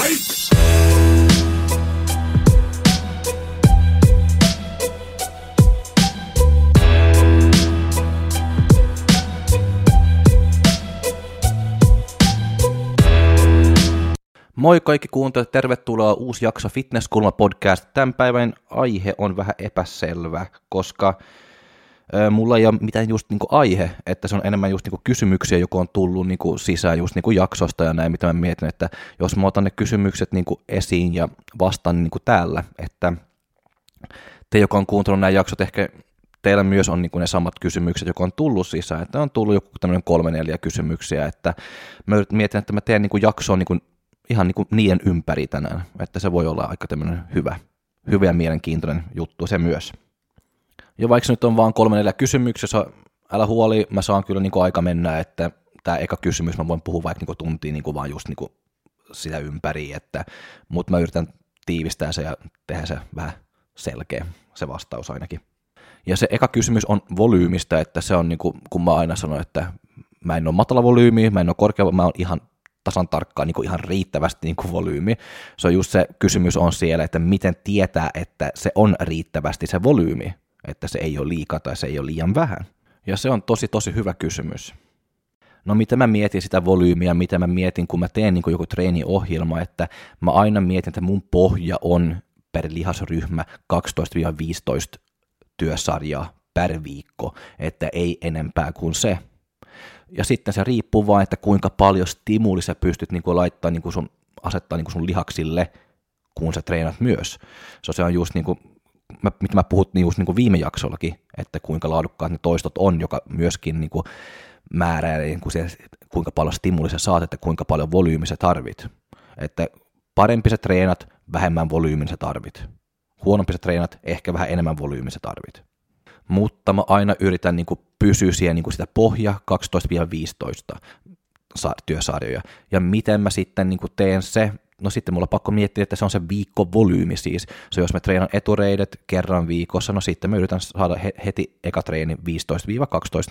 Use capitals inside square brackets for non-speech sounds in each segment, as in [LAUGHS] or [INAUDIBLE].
Moi kaikki kuuntelijat, tervetuloa uusi jakso Fitnesskulma podcast. Tämän päivän aihe on vähän epäselvä, koska mulla ei ole mitään just niinku aihe, että se on enemmän just niinku kysymyksiä, joku on tullut niinku sisään just niinku jaksosta ja näin, mitä mä mietin, että jos mä otan ne kysymykset niinku esiin ja vastaan niinku täällä, että te, joka on kuuntellut nämä jaksot, ehkä teillä myös on niin ne samat kysymykset, jotka on tullut sisään, että on tullut joku tämmöinen kolme neljä kysymyksiä, että mä mietin, että mä teen niin jaksoa niin ihan niin niiden ympäri tänään, että se voi olla aika tämmöinen hyvä, hyvä ja mielenkiintoinen juttu se myös. Ja vaikka nyt on vaan kolme neljä kysymyksiä, älä huoli, mä saan kyllä niin kuin aika mennä, että tämä eka kysymys, mä voin puhua vaikka niin tuntia niin kuin vaan just niin kuin sitä ympäri, että, mutta mä yritän tiivistää se ja tehdä se vähän selkeä, se vastaus ainakin. Ja se eka kysymys on volyymistä, että se on niin kuin, kun mä aina sanon, että mä en ole matala volyymi, mä en ole korkea, mä oon ihan tasan tarkkaan niin kuin ihan riittävästi niin kuin volyymi. Se on just se kysymys on siellä, että miten tietää, että se on riittävästi se volyymi, että se ei ole liikaa tai se ei ole liian vähän. Ja se on tosi tosi hyvä kysymys. No mitä mä mietin sitä volyymiä, mitä mä mietin, kun mä teen niin joku treeniohjelma, että mä aina mietin, että mun pohja on per lihasryhmä 12-15 työsarjaa per viikko, että ei enempää kuin se – ja sitten se riippuu vain, että kuinka paljon stimuli sä pystyt niin laittaa niin sun, asettaa niin sun lihaksille, kun sä treenat myös. Se on just niin kuin, mitä mä puhuttiin just niin kuin viime jaksollakin, että kuinka laadukkaat ne toistot on, joka myöskin niin kuin määrää, niin kuin se, kuinka paljon stimuli sä saat, että kuinka paljon volyymi sä tarvit. Että parempi sä treenat, vähemmän volyymin sä tarvit. Huonompi sä treenat, ehkä vähän enemmän volyymin sä tarvit mutta mä aina yritän niin kuin pysyä siihen niin kuin sitä pohja 12-15 työsarjoja. Ja miten mä sitten niin kuin teen se, no sitten mulla on pakko miettiä, että se on se viikkovolyymi siis. Se jos mä treenan etureidet kerran viikossa, no sitten mä yritän saada heti eka treeni 15-12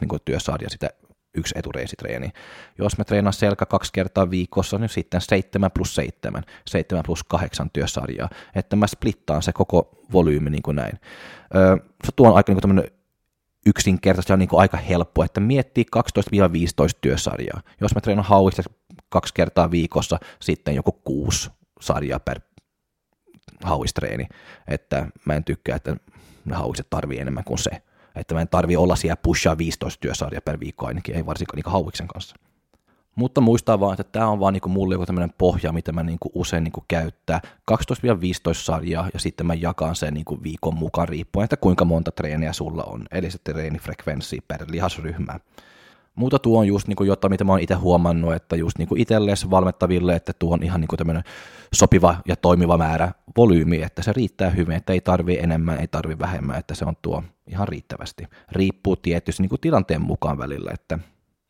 niin työsarja sitä yksi etureisitreeni. Jos mä treenaan selkä kaksi kertaa viikossa, niin sitten 7 plus 7, 7 plus 8 työsarjaa, että mä splittaan se koko volyymi niin kuin näin. Öö, se tuo on aika niin kuin yksinkertaisesti on niin kuin aika helppo, että miettii 12-15 työsarjaa. Jos mä treenaan hauista kaksi kertaa viikossa, sitten joku kuusi sarjaa per hauistreeni, että mä en tykkää, että ne hauiset tarvii enemmän kuin se että mä en tarvi olla siellä pushaa 15 työsarja per viikko ainakin, ei varsinkaan niin hauiksen kanssa. Mutta muistaa vaan, että tämä on vaan niinku mulle joku tämmöinen pohja, mitä mä niinku usein niinku käyttää. 12-15 sarjaa ja sitten mä jakan sen niinku viikon mukaan riippuen, että kuinka monta treeniä sulla on. Eli se treenifrekvenssi per lihasryhmä. Mutta tuo on just niin kuin jotain, mitä mä oon itse huomannut, että just niin itsellesi valmettaville, että tuo on ihan niin kuin sopiva ja toimiva määrä volyymi, että se riittää hyvin, että ei tarvi enemmän, ei tarvi vähemmän, että se on tuo ihan riittävästi. Riippuu tietysti niin kuin tilanteen mukaan välillä, että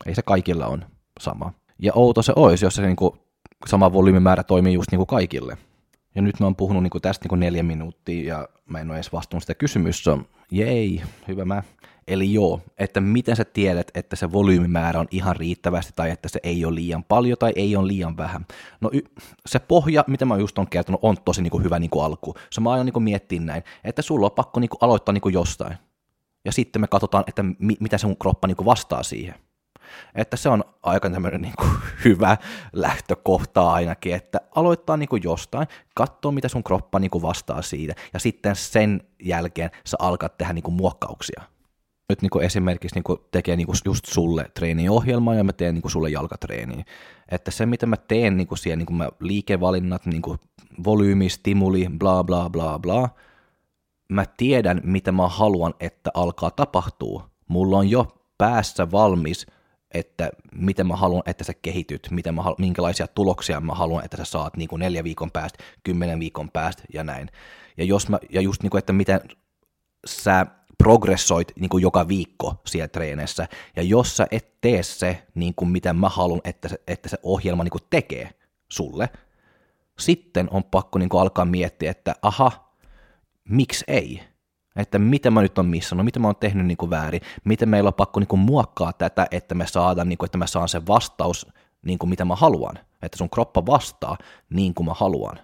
ei se kaikilla on sama. Ja outo se olisi, jos se niin kuin sama volyymimäärä toimii just niin kuin kaikille. Ja nyt mä oon puhunut niin kuin tästä niin kuin neljä minuuttia ja mä en ole edes vastannut sitä kysymystä. Jei, hyvä mä. Eli joo, että miten sä tiedät, että se volyymimäärä on ihan riittävästi tai että se ei ole liian paljon tai ei ole liian vähän. No se pohja, mitä mä just on kertonut, on tosi niin kuin hyvä niin kuin alku. Se mä aina niin kuin miettiä näin, että sulla on pakko niin kuin aloittaa niin kuin jostain. Ja sitten me katsotaan, että mi- mitä sun kroppa niin kuin vastaa siihen. Että se on aika tämmöinen niin kuin hyvä lähtökohta ainakin, että aloittaa niin kuin jostain, katsoo mitä sun kroppa niin kuin vastaa siitä, ja sitten sen jälkeen sä alkaa tehdä niin kuin muokkauksia nyt niin kuin esimerkiksi niin kuin tekee niin kuin just sulle treeniohjelmaa ja mä teen niin kuin sulle jalkatreeniä. Että se, mitä mä teen niin kuin siellä, niin kuin mä liikevalinnat, niin kuin volyymi, stimuli, bla bla bla bla, mä tiedän, mitä mä haluan, että alkaa tapahtua. Mulla on jo päässä valmis, että miten mä haluan, että sä kehityt, miten mä haluan, minkälaisia tuloksia mä haluan, että sä saat niin kuin neljä viikon päästä, kymmenen viikon päästä ja näin. Ja, jos mä, ja just niin kuin, että miten sä progressoit niin kuin joka viikko siellä treeneissä, ja jos sä et tee se, niin kuin miten mä haluan, että se, että se ohjelma niin kuin tekee sulle, sitten on pakko niin kuin alkaa miettiä, että aha, miksi ei? Että mitä mä nyt on missannut, mitä mä oon tehnyt niin kuin väärin, miten meillä on pakko niin kuin muokkaa tätä, että me saadaan, niin kuin, että mä saan sen vastaus, niin kuin mitä mä haluan. että sun kroppa vastaa niin kuin mä haluan.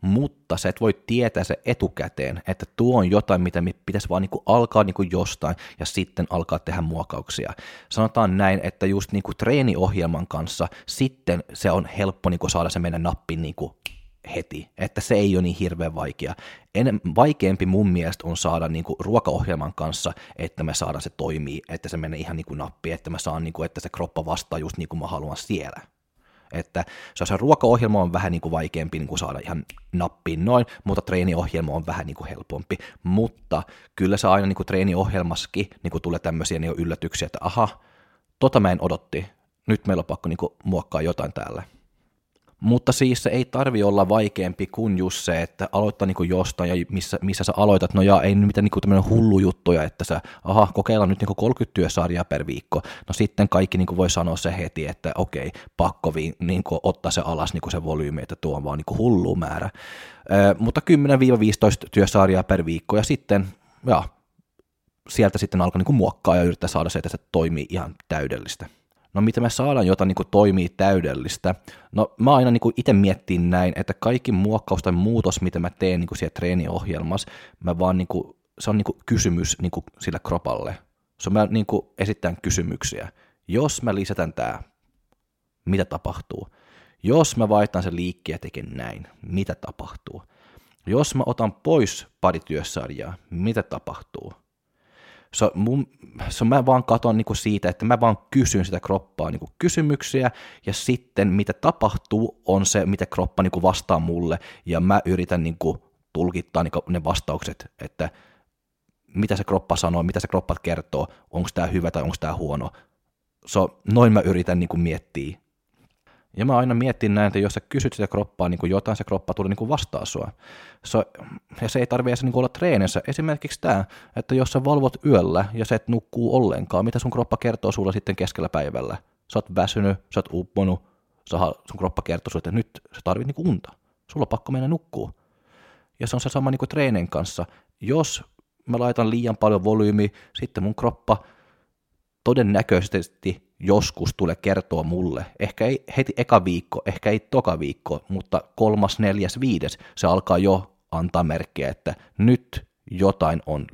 Mutta sä et voi tietää se etukäteen, että tuo on jotain, mitä pitäisi vaan niin alkaa niin jostain ja sitten alkaa tehdä muokauksia. Sanotaan näin, että just niin treeniohjelman kanssa sitten se on helppo niin saada se mennä nappiin niin heti, että se ei ole niin hirveän vaikea. En, vaikeampi mun mielestä on saada niin kuin ruokaohjelman kanssa, että me saadaan se toimii, että se menee ihan niin kuin nappi, että mä saan, niin kuin, että se kroppa vastaa just niin kuin mä haluan siellä. Että se, se ruokaohjelma on vähän niin kuin vaikeampi niin kuin saada ihan nappiin noin, mutta treeniohjelma on vähän niin kuin helpompi. Mutta kyllä se aina niin kuin treeniohjelmassakin niin kuin tulee tämmöisiä niin yllätyksiä, että aha, tota mä en odotti, nyt meillä on pakko niin kuin muokkaa jotain täällä. Mutta siis se ei tarvi olla vaikeampi kuin just se, että aloittaa niin jostain ja missä, missä sä aloitat, no ja ei mitään niin tämmöinen hullu juttuja, että sä, aha, kokeillaan nyt niin 30 työsarjaa per viikko, no sitten kaikki niin voi sanoa se heti, että okei, pakko vi, niin ottaa se alas niin se volyymi, että tuo on vaan niin hullu määrä. Ö, mutta 10-15 työsarjaa per viikko ja sitten, ja sieltä sitten alkaa niin muokkaa ja yrittää saada se, että se toimii ihan täydellistä no miten me saadaan jotain niin kuin toimii täydellistä. No mä aina niin itse miettin näin, että kaikki muokkaus tai muutos, mitä mä teen niin kuin siellä treeniohjelmassa, mä vaan niin kuin, se on niin kuin kysymys niin kuin sillä kropalle. Se on mä niin kuin kysymyksiä. Jos mä lisätän tää, mitä tapahtuu? Jos mä vaihtan sen liikkeen ja teken näin, mitä tapahtuu? Jos mä otan pois pari työsarjaa, mitä tapahtuu? So, mun, so mä vaan katon niin siitä, että mä vaan kysyn sitä kroppaa niin kysymyksiä, ja sitten mitä tapahtuu on se, mitä kroppa niin vastaa mulle, ja mä yritän niin tulkittaa niin ne vastaukset, että mitä se kroppa sanoo, mitä se kroppa kertoo, onko tämä hyvä tai onko tämä huono. So, noin mä yritän niin miettiä ja mä aina mietin näin, että jos sä kysyt sitä kroppaa niin kuin jotain, se kroppa tulee niin kuin vastaa sua. So, ja se ei tarvitse niin olla treenissä. Esimerkiksi tämä, että jos sä valvot yöllä ja sä et nukkuu ollenkaan, mitä sun kroppa kertoo sulle sitten keskellä päivällä? Sä oot väsynyt, sä oot upponut, sun kroppa kertoo sulle, että nyt sä tarvit niin unta. Sulla on pakko mennä nukkuu. Ja se on se sama niin kuin treenin kanssa. Jos mä laitan liian paljon volyymi, sitten mun kroppa todennäköisesti joskus tule kertoa mulle, ehkä ei heti eka viikko, ehkä ei toka viikko, mutta kolmas, neljäs, viides, se alkaa jo antaa merkkiä, että nyt jotain on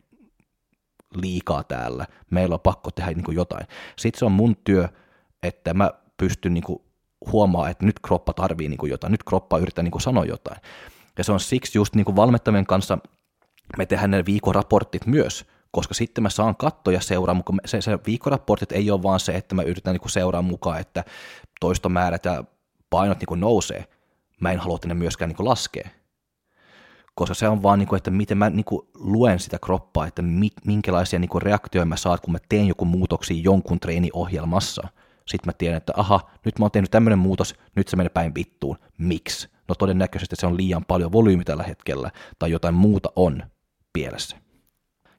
liikaa täällä, meillä on pakko tehdä niin jotain. Sitten se on mun työ, että mä pystyn niin huomaamaan, että nyt kroppa tarvii niin jotain, nyt kroppa yrittää niin sanoa jotain. Ja se on siksi just niin kuin valmentamien kanssa me tehdään ne viikoraportit myös, koska sitten mä saan kattoja seuraa, mutta se, se viikkoraportit ei ole vaan se, että mä yritän niin seuraa mukaan, että toistomäärät ja painot niin nousee. Mä en halua, että ne myöskään niin laskee. Koska se on vaan, niin kuin, että miten mä niin kuin luen sitä kroppaa, että minkälaisia niin reaktioita mä saat, kun mä teen joku muutoksia jonkun treeniohjelmassa. Sitten mä tiedän, että aha, nyt mä oon tehnyt tämmöinen muutos, nyt se menee päin vittuun. Miksi? No todennäköisesti se on liian paljon volyymi tällä hetkellä, tai jotain muuta on pielessä.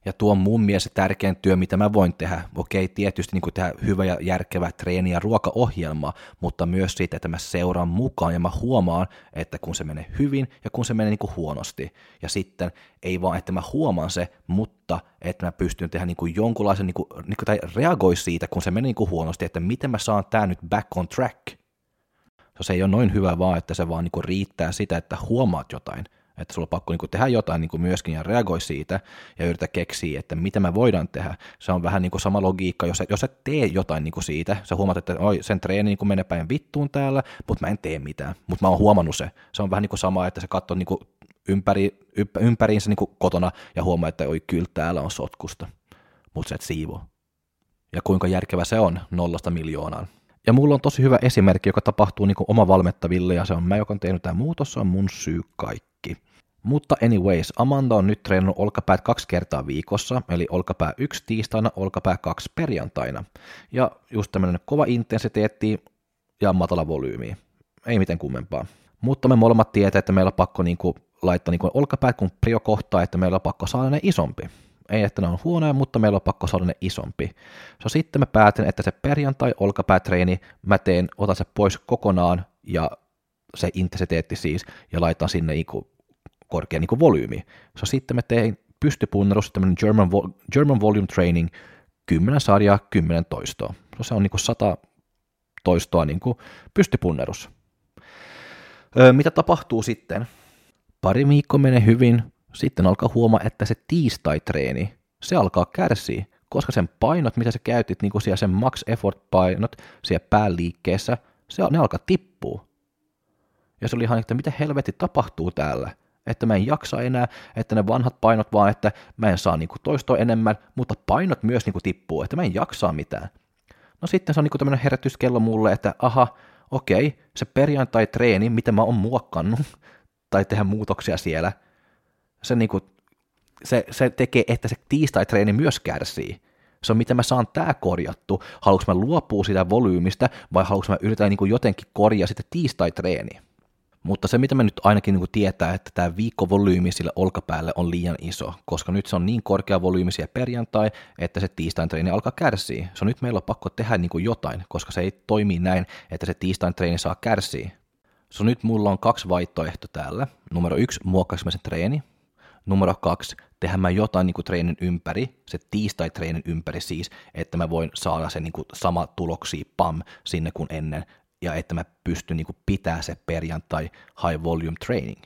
Ja tuo on mun mielestä tärkein työ, mitä mä voin tehdä. Okei, tietysti niin tehdä hyvä ja järkevä treeni- ja ruokaohjelma, mutta myös siitä, että mä seuraan mukaan ja mä huomaan, että kun se menee hyvin ja kun se menee niin kuin huonosti. Ja sitten ei vaan, että mä huomaan se, mutta että mä pystyn tehdä niin kuin jonkunlaisen, niin kuin, niin kuin, tai reagoi siitä, kun se menee niin kuin huonosti, että miten mä saan tää nyt back on track. Se ei ole noin hyvä vaan, että se vaan niin kuin riittää sitä, että huomaat jotain – että sulla on pakko niin tehdä jotain niin myöskin ja reagoi siitä ja yritä keksiä, että mitä me voidaan tehdä. Se on vähän niin kuin sama logiikka, jos, jos et tee jotain niin kuin siitä, sä huomaat, että oi, sen treeni niin menee päin vittuun täällä, mutta mä en tee mitään, mutta mä oon huomannut se. Se on vähän niin kuin sama, että sä katsot niin ympäri, ympäriinsä niin kotona ja huomaa, että oi kyllä täällä on sotkusta, mutta sä et siivo. Ja kuinka järkevä se on nollasta miljoonaan. Ja mulla on tosi hyvä esimerkki, joka tapahtuu niin oma valmettaville, ja se on mä, joka on tehnyt tämä muutos, se on mun syy kaikki. Mutta anyways, Amanda on nyt treenannut olkapäät kaksi kertaa viikossa, eli olkapää yksi tiistaina, olkapää kaksi perjantaina. Ja just tämmöinen kova intensiteetti ja matala volyymi. Ei miten kummempaa. Mutta me molemmat tietää, että meillä on pakko niinku laittaa niinku olkapäät kun prio kohtaa, että meillä on pakko saada ne isompi. Ei, että ne on huonoja, mutta meillä on pakko saada ne isompi. So, sitten mä päätin, että se perjantai olkapäätreeni mä teen, otan se pois kokonaan ja se intensiteetti siis, ja laitan sinne niinku korkea niin volyymi. So, sitten me tein pystypunnerus, tämmöinen German, German Volume Training, 10 sarjaa, 10 toistoa. So, se on niin 100 toistoa niin kuin pystypunnerussa. Öö, mitä tapahtuu sitten? Pari viikkoa menee hyvin, sitten alkaa huomaa, että se tiistai-treeni, se alkaa kärsiä, koska sen painot, mitä sä käytit, niin kuin siellä sen max effort painot siellä pääliikkeessä, se, ne alkaa tippua. Ja se oli ihan, että mitä helvetti tapahtuu täällä. Että mä en jaksa enää, että ne vanhat painot vaan, että mä en saa niinku toistoa enemmän, mutta painot myös niinku tippuu, että mä en jaksaa mitään. No sitten se on niinku tämmöinen herätyskello mulle, että aha, okei, se perjantai-treeni, mitä mä oon muokkannut, [LAUGHS] tai tehdä muutoksia siellä, se, niinku, se, se tekee, että se tiistai-treeni myös kärsii. Se on, miten mä saan tää korjattu. Haluanko mä luopua sitä volyymistä, vai haluanko mä yritän niinku jotenkin korjaa sitä tiistai-treeniä. Mutta se, mitä me nyt ainakin niin tietää, että tämä viikkovolyymi sille olkapäälle on liian iso, koska nyt se on niin korkea volyymisia perjantai, että se tiistain treeni alkaa kärsiä. Se on nyt meillä on pakko tehdä niin kuin jotain, koska se ei toimi näin, että se tiistain treeni saa kärsiä. So nyt mulla on kaksi vaihtoehtoa täällä. Numero yksi, muokkaanko sen treeni? Numero kaksi, tehdään mä jotain niin kuin treenin ympäri, se tiistai-treenin ympäri siis, että mä voin saada sen niin kuin sama tuloksia pam sinne kuin ennen, ja että mä pystyn niin pitää se perjantai high volume training.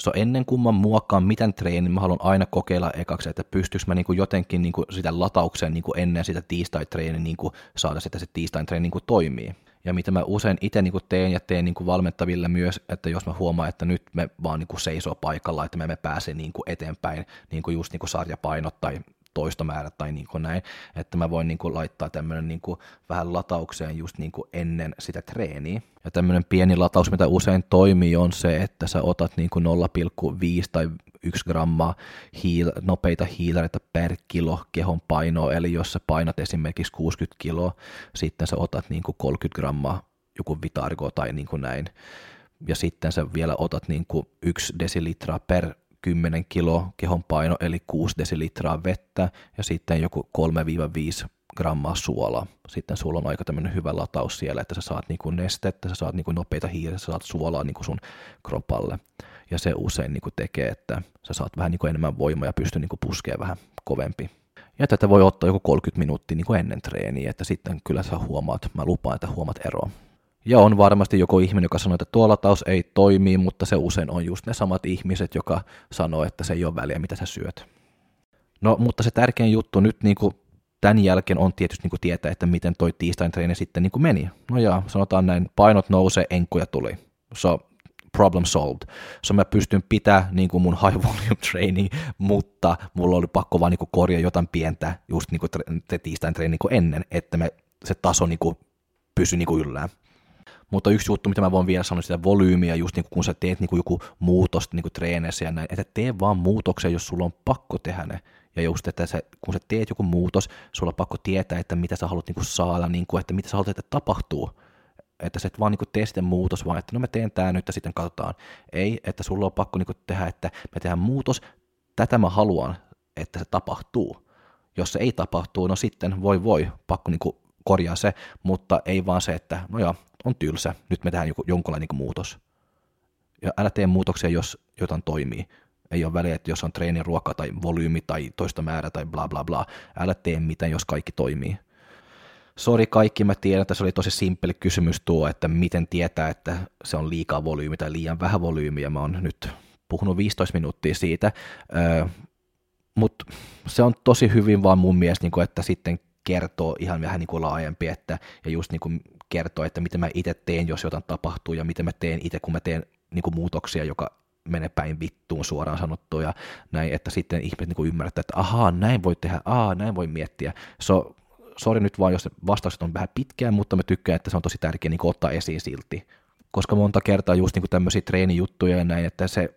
So ennen kuin mä muokkaan mitään treenin, mä haluan aina kokeilla ekaksi, että pystyykö mä niin kuin jotenkin niin kuin sitä lataukseen niin kuin ennen sitä tiistai-treenin niin saada, että se tiistai-treeni niin kuin toimii. Ja mitä mä usein itse niin kuin teen ja teen niin kuin valmentaville myös, että jos mä huomaan, että nyt me vaan niin kuin seisoo paikalla, että me emme pääse niin kuin eteenpäin, niin kuin just niin kuin sarjapainot tai toistomäärät tai niin kuin näin, että mä voin niin kuin laittaa tämmöinen niin kuin vähän lataukseen just niin kuin ennen sitä treeniä. Ja tämmöinen pieni lataus, mitä usein toimii, on se, että sä otat niin kuin 0,5 tai 1 grammaa hiil, nopeita hiilareita per kilo kehon painoa, eli jos sä painat esimerkiksi 60 kiloa, sitten sä otat niin kuin 30 grammaa joku vitargo tai niin kuin näin, ja sitten sä vielä otat niin kuin 1 desilitraa per 10 kilo kehon paino, eli 6 desilitraa vettä ja sitten joku 3-5 grammaa suolaa. Sitten sulla on aika tämmöinen hyvä lataus siellä, että sä saat niinku nestettä, sä saat niinku nopeita hiiriä, sä saat suolaa niinku sun kropalle. Ja se usein niinku tekee, että sä saat vähän niinku enemmän voimaa ja pystyy niinku puskemaan vähän kovempi. Ja tätä voi ottaa joku 30 minuuttia niinku ennen treeniä, että sitten kyllä sä huomaat, mä lupaan, että huomaat eroa. Ja on varmasti joku ihminen, joka sanoo, että tuo lataus ei toimi, mutta se usein on just ne samat ihmiset, joka sanoo, että se ei ole väliä, mitä sä syöt. No, mutta se tärkein juttu nyt niin kuin tämän jälkeen on tietysti niin kuin tietää, että miten toi tiistain treeni sitten niin kuin meni. No ja sanotaan näin, painot nousee, enkuja tuli. So, problem solved. So mä pystyn pitää niin kuin mun high [LAUGHS] volume training, mutta mulla oli pakko vaan niin kuin korjaa jotain pientä just niin kuin tiistain treeni niin ennen, että me, se taso niin kuin pysyi niin kuin yllään. Mutta yksi juttu, mitä mä voin vielä sanoa, sitä volyymiä, just niin kun sä teet niin kuin joku muutos niin kuin treeneissä ja näin, että tee vaan muutoksia, jos sulla on pakko tehdä ne. Ja just, että sä, kun sä teet joku muutos, sulla on pakko tietää, että mitä sä haluat niin kuin saada, niin kuin, että mitä sä haluat, että tapahtuu. Että sä et vaan niin tee sitten muutos, vaan että no mä teen tää nyt ja sitten katsotaan. Ei, että sulla on pakko niin tehdä, että me tehdään muutos, tätä mä haluan, että se tapahtuu. Jos se ei tapahtuu, no sitten voi voi, pakko niin korjaa se, mutta ei vaan se, että no joo, on tylsä, nyt me tehdään joku, jonkunlainen niin muutos. Ja älä tee muutoksia, jos jotain toimii. Ei ole väliä, että jos on treenin ruoka tai volyymi tai toista määrä tai bla bla bla. Älä tee mitään, jos kaikki toimii. Sori kaikki, mä tiedän, että se oli tosi simppeli kysymys tuo, että miten tietää, että se on liikaa volyymi tai liian vähän volyymiä. Mä oon nyt puhunut 15 minuuttia siitä, mutta se on tosi hyvin vaan mun mielestä, niin että sitten kertoo ihan vähän niin kuin laajempi, että, ja just niin kuin kertoo, että miten mä itse teen, jos jotain tapahtuu, ja miten mä teen itse, kun mä teen niin kuin muutoksia, joka menee päin vittuun suoraan sanottua, ja näin, että sitten ihmiset niin kuin ymmärtää, että ahaa, näin voi tehdä, ahaa, näin voi miettiä. So, sori nyt vaan, jos vastaukset on vähän pitkään, mutta mä tykkään, että se on tosi tärkeä niin ottaa esiin silti. Koska monta kertaa just niin tämmöisiä treenijuttuja ja näin, että se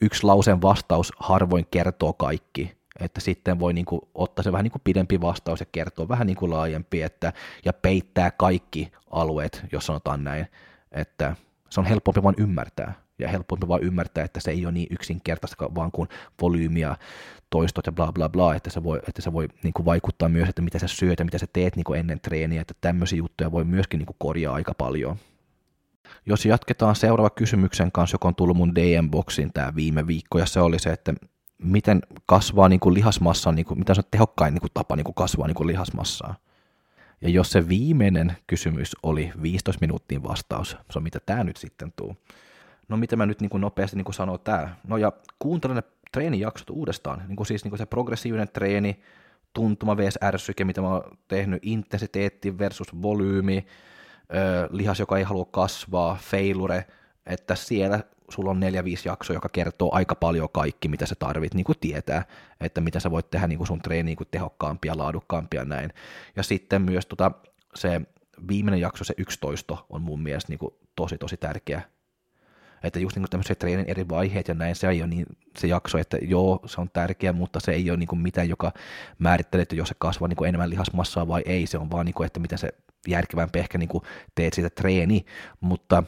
yksi lauseen vastaus harvoin kertoo kaikki, että sitten voi niin kuin ottaa se vähän niin kuin pidempi vastaus ja kertoa vähän niin kuin laajempi, että, ja peittää kaikki alueet, jos sanotaan näin, että se on helpompi vain ymmärtää, ja helpompi vain ymmärtää, että se ei ole niin yksinkertaista vaan kuin volyymiä, toistot ja bla bla bla, että se voi, että se voi niin kuin vaikuttaa myös, että mitä sä syöt ja mitä sä teet niin kuin ennen treeniä, että tämmöisiä juttuja voi myöskin niin kuin korjaa aika paljon. Jos jatketaan seuraava kysymyksen kanssa, joka on tullut mun DM-boksiin tämä viime viikko, ja se oli se, että miten kasvaa niin kuin lihasmassa, niin kuin, mitä se on tehokkain niin kuin tapa niin kuin kasvaa niin kuin lihasmassaa. Ja jos se viimeinen kysymys oli 15 minuuttiin vastaus, se on mitä tämä nyt sitten tuu. No mitä mä nyt niin kuin nopeasti niin kuin sanoo tää. No ja kuuntelen ne treenijaksot uudestaan, niin kuin siis niin kuin se progressiivinen treeni, tuntuma vs. ärsyke, mitä mä oon tehnyt, intensiteetti versus volyymi, lihas, joka ei halua kasvaa, failure, että siellä sulla on neljä, viisi jaksoa, joka kertoo aika paljon kaikki, mitä sä tarvit niin kuin tietää, että mitä sä voit tehdä niin kuin sun treeniin niin kuin tehokkaampia, laadukkaampia näin. Ja sitten myös tota, se viimeinen jakso, se 11, on mun mielestä niin kuin tosi, tosi tärkeä. Että just niin tämmöiset treenin eri vaiheet ja näin, se ei ole niin se jakso, että joo, se on tärkeä, mutta se ei ole niin kuin mitään, joka määrittelee, että jos se kasvaa niin kuin enemmän lihasmassaa vai ei, se on vaan, niin kuin, että miten se järkevämpi ehkä niin kuin teet sitä treeni, mutta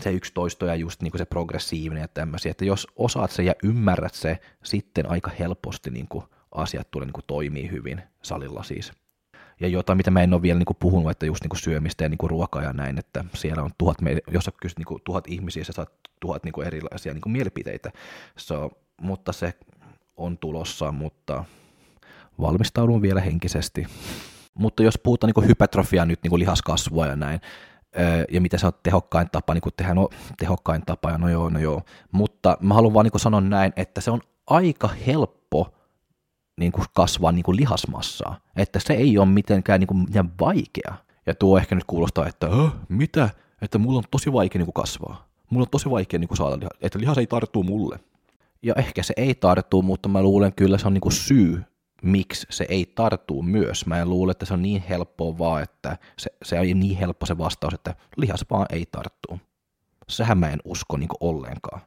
se yksi toisto ja just niin kuin se progressiivinen ja tämmöisiä, että jos osaat se ja ymmärrät se, sitten aika helposti niin kuin asiat tulee niin kuin toimii hyvin salilla siis. Ja jotain, mitä mä en ole vielä niin kuin puhunut, että just niin kuin syömistä ja niin kuin ruokaa ja näin, että siellä on tuhat, jos sä kysyt niin kuin tuhat ihmisiä, sä saat tuhat niin kuin erilaisia niin kuin mielipiteitä. So, mutta se on tulossa, mutta valmistaudun vielä henkisesti. Mutta jos puhutaan niin hypertrofiaa nyt niin lihaskasvua ja näin, ja mitä se on tehokkain tapa niin tehdä, no tehokkain tapa, ja no joo, no joo. Mutta mä haluan vaan niin sanoa näin, että se on aika helppo niin kuin kasvaa niin kuin lihasmassaa, että se ei ole mitenkään niin kuin, mitään vaikea. Ja tuo ehkä nyt kuulostaa, että mitä, että mulla on tosi vaikea niin kuin kasvaa. Mulla on tosi vaikea niin kuin saada lihaa, että lihas ei tarttuu mulle. Ja ehkä se ei tarttuu, mutta mä luulen kyllä se on niin kuin syy, miksi se ei tarttuu myös. Mä en luule, että se on niin helppoa vaan, että se, se on niin helppo se vastaus, että lihas vaan ei tarttuu. Sehän mä en usko niin ollenkaan.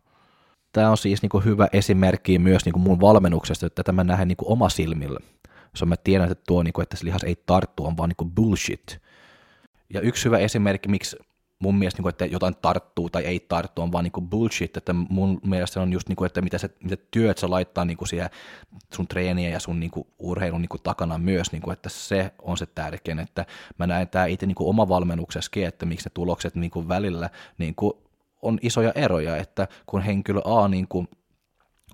Tämä on siis niin hyvä esimerkki myös niin mun valmennuksesta, että tämä nähdään niin oma silmillä. Jos mä tiedän, että tuo, niin kuin, että se lihas ei tarttu, on vaan niin bullshit. Ja yksi hyvä esimerkki, miksi mun mielestä, niin kuin, että jotain tarttuu tai ei tarttu, on vaan niin kuin bullshit, että mun mielestä on just, niin kuin, että mitä, se, mitä työt sä laittaa niin kuin siihen sun treeniä ja sun niin kuin, urheilun niin kuin, takana myös, niin kuin, että se on se tärkein, että mä näen tämä itse niin kuin, oma valmennuksessakin, että miksi ne tulokset niin kuin, välillä niin kuin, on isoja eroja, että kun henkilö A niin kuin,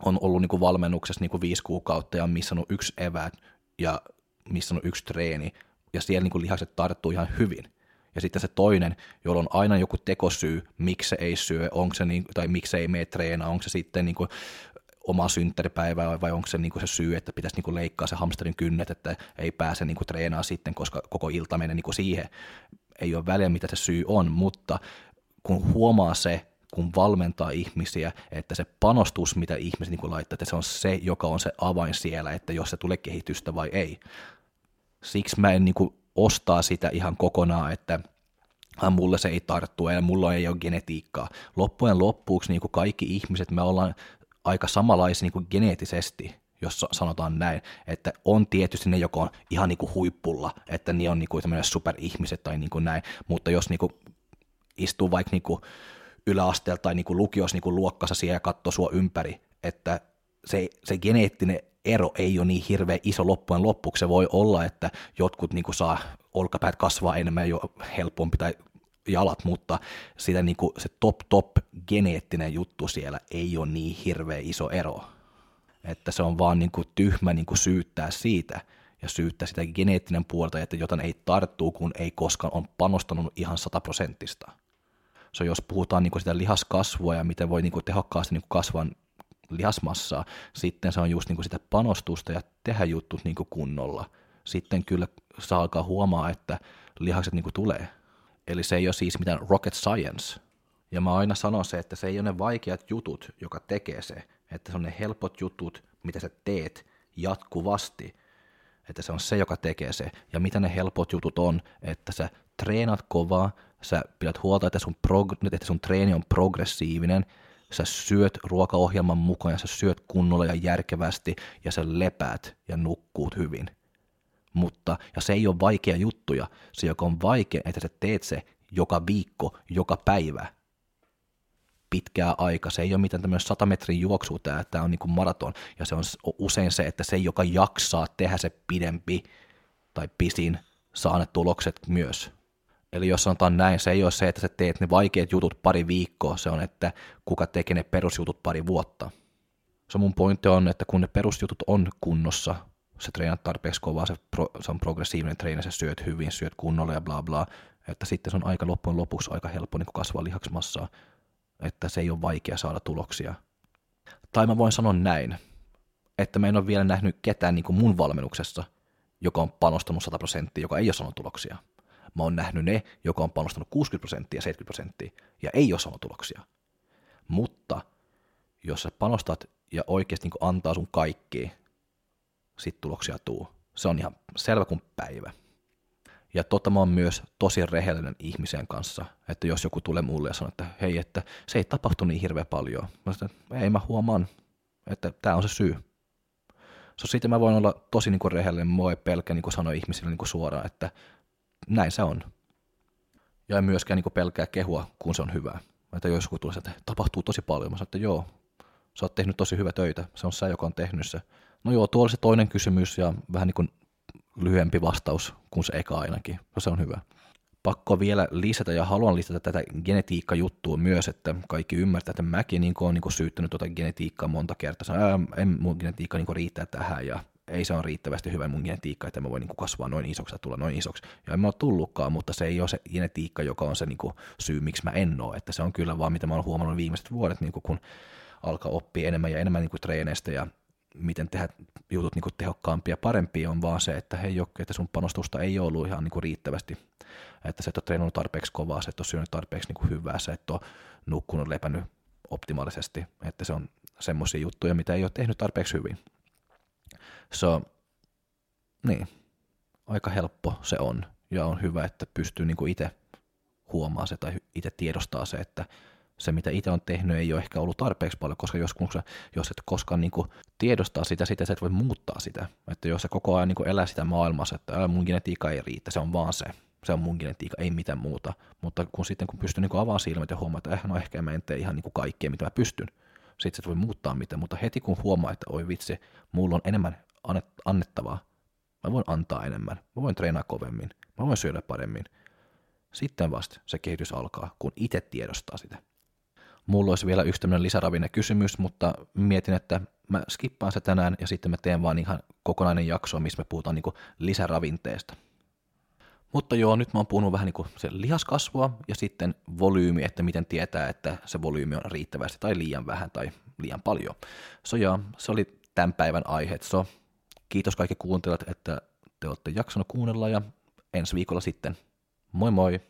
on ollut niin kuin, valmennuksessa niin kuin, viisi kuukautta ja on missannut yksi evät ja missannut yksi treeni, ja siellä niin kuin, lihakset tarttuu ihan hyvin, ja sitten se toinen, jolla on aina joku tekosyy, miksi se ei syö, onko se niin, tai miksi ei mene treenaa, onko se sitten niin kuin oma synttäripäivä vai onko se niin se syy, että pitäisi niin kuin leikkaa se hamsterin kynnet, että ei pääse niin kuin treenaa sitten, koska koko ilta menee niin siihen. Ei ole väliä, mitä se syy on, mutta kun huomaa se, kun valmentaa ihmisiä, että se panostus, mitä ihmiset niin laittaa, että se on se, joka on se avain siellä, että jos se tulee kehitystä vai ei. Siksi mä en niin ostaa sitä ihan kokonaan, että mulle se ei tarttu ja mulla ei ole genetiikkaa. Loppujen loppuuksi niin kuin kaikki ihmiset, me ollaan aika samanlaisia niin kuin geneettisesti, jos sanotaan näin, että on tietysti ne, joka on ihan niin kuin huippulla, että ne on niin kuin superihmiset tai niin kuin näin, mutta jos niin kuin istuu vaikka niin kuin yläasteella tai niin kuin lukiossa niin kuin luokkassa siellä ja katsoo sua ympäri, että se, se geneettinen ero ei ole niin hirveän iso loppujen loppuksi. Se voi olla, että jotkut niin saa olkapäät kasvaa enemmän jo helpompi tai jalat, mutta sitä niin kuin se top top geneettinen juttu siellä ei ole niin hirveän iso ero. Että se on vaan niin kuin tyhmä niin kuin syyttää siitä ja syyttää sitä geneettinen puolta, että jotain ei tarttuu, kun ei koskaan on panostanut ihan sataprosenttista. So jos puhutaan niin kuin sitä lihaskasvua ja miten voi niin kuin tehokkaasti niin kuin kasvaa lihasmassaa, sitten se on just niin kuin sitä panostusta ja tehdä jutut niin kuin kunnolla. Sitten kyllä saa alkaa huomaa, että lihakset niin kuin tulee. Eli se ei ole siis mitään rocket science. Ja mä aina sanon se, että se ei ole ne vaikeat jutut, joka tekee se, että se on ne helpot jutut, mitä sä teet jatkuvasti, että se on se, joka tekee se. Ja mitä ne helpot jutut on, että sä treenat kovaa, sä pidät huolta, että sun, prog- että sun treeni on progressiivinen, sä syöt ruokaohjelman mukaan ja sä syöt kunnolla ja järkevästi ja sä lepäät ja nukkuut hyvin. Mutta, ja se ei ole vaikea juttuja, se joka on vaikea, että sä teet se joka viikko, joka päivä, pitkää aikaa. Se ei ole mitään tämmöinen 100 metrin juoksu, tämä, tämä on niin kuin maraton. Ja se on usein se, että se, joka jaksaa tehdä se pidempi tai pisin, saa ne tulokset myös. Eli jos sanotaan näin, se ei ole se, että sä teet ne vaikeat jutut pari viikkoa, se on, että kuka tekee ne perusjutut pari vuotta. Se mun pointti on, että kun ne perusjutut on kunnossa, sä treenat tarpeeksi kovaa, se, pro, se on progressiivinen treeni, sä syöt hyvin, syöt kunnolla ja bla bla, että sitten se on aika loppujen lopuksi aika helppo niin kasvaa lihaksmassaa, että se ei ole vaikea saada tuloksia. Tai mä voin sanoa näin, että mä en ole vielä nähnyt ketään niin kuin mun valmennuksessa, joka on panostanut 100 prosenttia, joka ei ole saanut tuloksia. Mä oon nähnyt ne, joka on panostanut 60 prosenttia, 70 prosenttia ja ei ole saanut tuloksia. Mutta jos sä panostat ja oikeasti niin antaa sun kaikki, sit tuloksia tuu. Se on ihan selvä kuin päivä. Ja totta mä oon myös tosi rehellinen ihmisen kanssa, että jos joku tulee mulle ja sanoo, että hei, että se ei tapahtu niin hirveän paljon. Mä sanon, että ei mä huomaan, että tämä on se syy. So, sitten mä voin olla tosi niin kuin rehellinen, mua ei pelkää niin sanoa ihmisille niin kuin suoraan, että näin se on. Ja ei myöskään niin pelkää kehua, kun se on hyvä. Että jos joku tulee, että tapahtuu tosi paljon, mä sanon, että joo, sä oot tehnyt tosi hyvä töitä, se on sä, joka on tehnyt se. No joo, tuo oli se toinen kysymys ja vähän niin kuin lyhyempi vastaus kuin se eka ainakin, no se on hyvä. Pakko vielä lisätä ja haluan lisätä tätä genetiikkajuttua myös, että kaikki ymmärtää, että mäkin niin olen niin syyttänyt tuota genetiikkaa monta kertaa. Sanon, en mun genetiikka niin riittää tähän ja ei se ole riittävästi hyvä mun genetiikka, että mä voin niin kasvaa noin isoksi ja tulla noin isoksi. Ja en mä ole tullutkaan, mutta se ei ole se genetiikka, joka on se niin syy, miksi mä en ole. Että se on kyllä vaan, mitä mä oon huomannut viimeiset vuodet, niin kun alkaa oppia enemmän ja enemmän niin treeneistä ja miten tehdä jutut niin tehokkaampia ja parempia on vaan se, että hei Jokke, että sun panostusta ei ollut ihan niin riittävästi. Että sä et ole treenannut tarpeeksi kovaa, sä et ole syönyt tarpeeksi niin hyvää, sä et ole nukkunut, lepännyt optimaalisesti. Että se on semmoisia juttuja, mitä ei ole tehnyt tarpeeksi hyvin. So, niin, aika helppo se on. Ja on hyvä, että pystyy niin itse huomaamaan se tai itse tiedostaa se, että se, mitä itse on tehnyt, ei ole ehkä ollut tarpeeksi paljon, koska joskus, jos et koskaan niin kuin tiedostaa sitä, sitä sä et voi muuttaa sitä. Että jos sä koko ajan niin kuin elää sitä maailmassa, että mun genetiikka ei riitä, se on vaan se. Se on mun genetiikka, ei mitään muuta. Mutta kun sitten kun pystyy niin avaamaan silmät ja huomaa, että eh, no ehkä mä en tee ihan niin kuin kaikkea, mitä mä pystyn, sitten sä voi muuttaa mitään. Mutta heti kun huomaa, että oi vitsi, mulla on enemmän annettavaa, mä voin antaa enemmän, mä voin treenaa kovemmin, mä voin syödä paremmin. Sitten vasta se kehitys alkaa, kun itse tiedostaa sitä. Mulla olisi vielä yksi tämmöinen lisäravinne kysymys, mutta mietin, että mä skippaan se tänään ja sitten mä teen vaan ihan kokonainen jakso, missä me puhutaan niin lisäravinteesta. Mutta joo, nyt mä oon puhunut vähän niin se lihaskasvua ja sitten volyymi, että miten tietää, että se volyymi on riittävästi tai liian vähän tai liian paljon. So joo, se oli tämän päivän aihe. So, kiitos kaikki kuuntelijat, että te olette jaksanut kuunnella ja ensi viikolla sitten. Moi moi!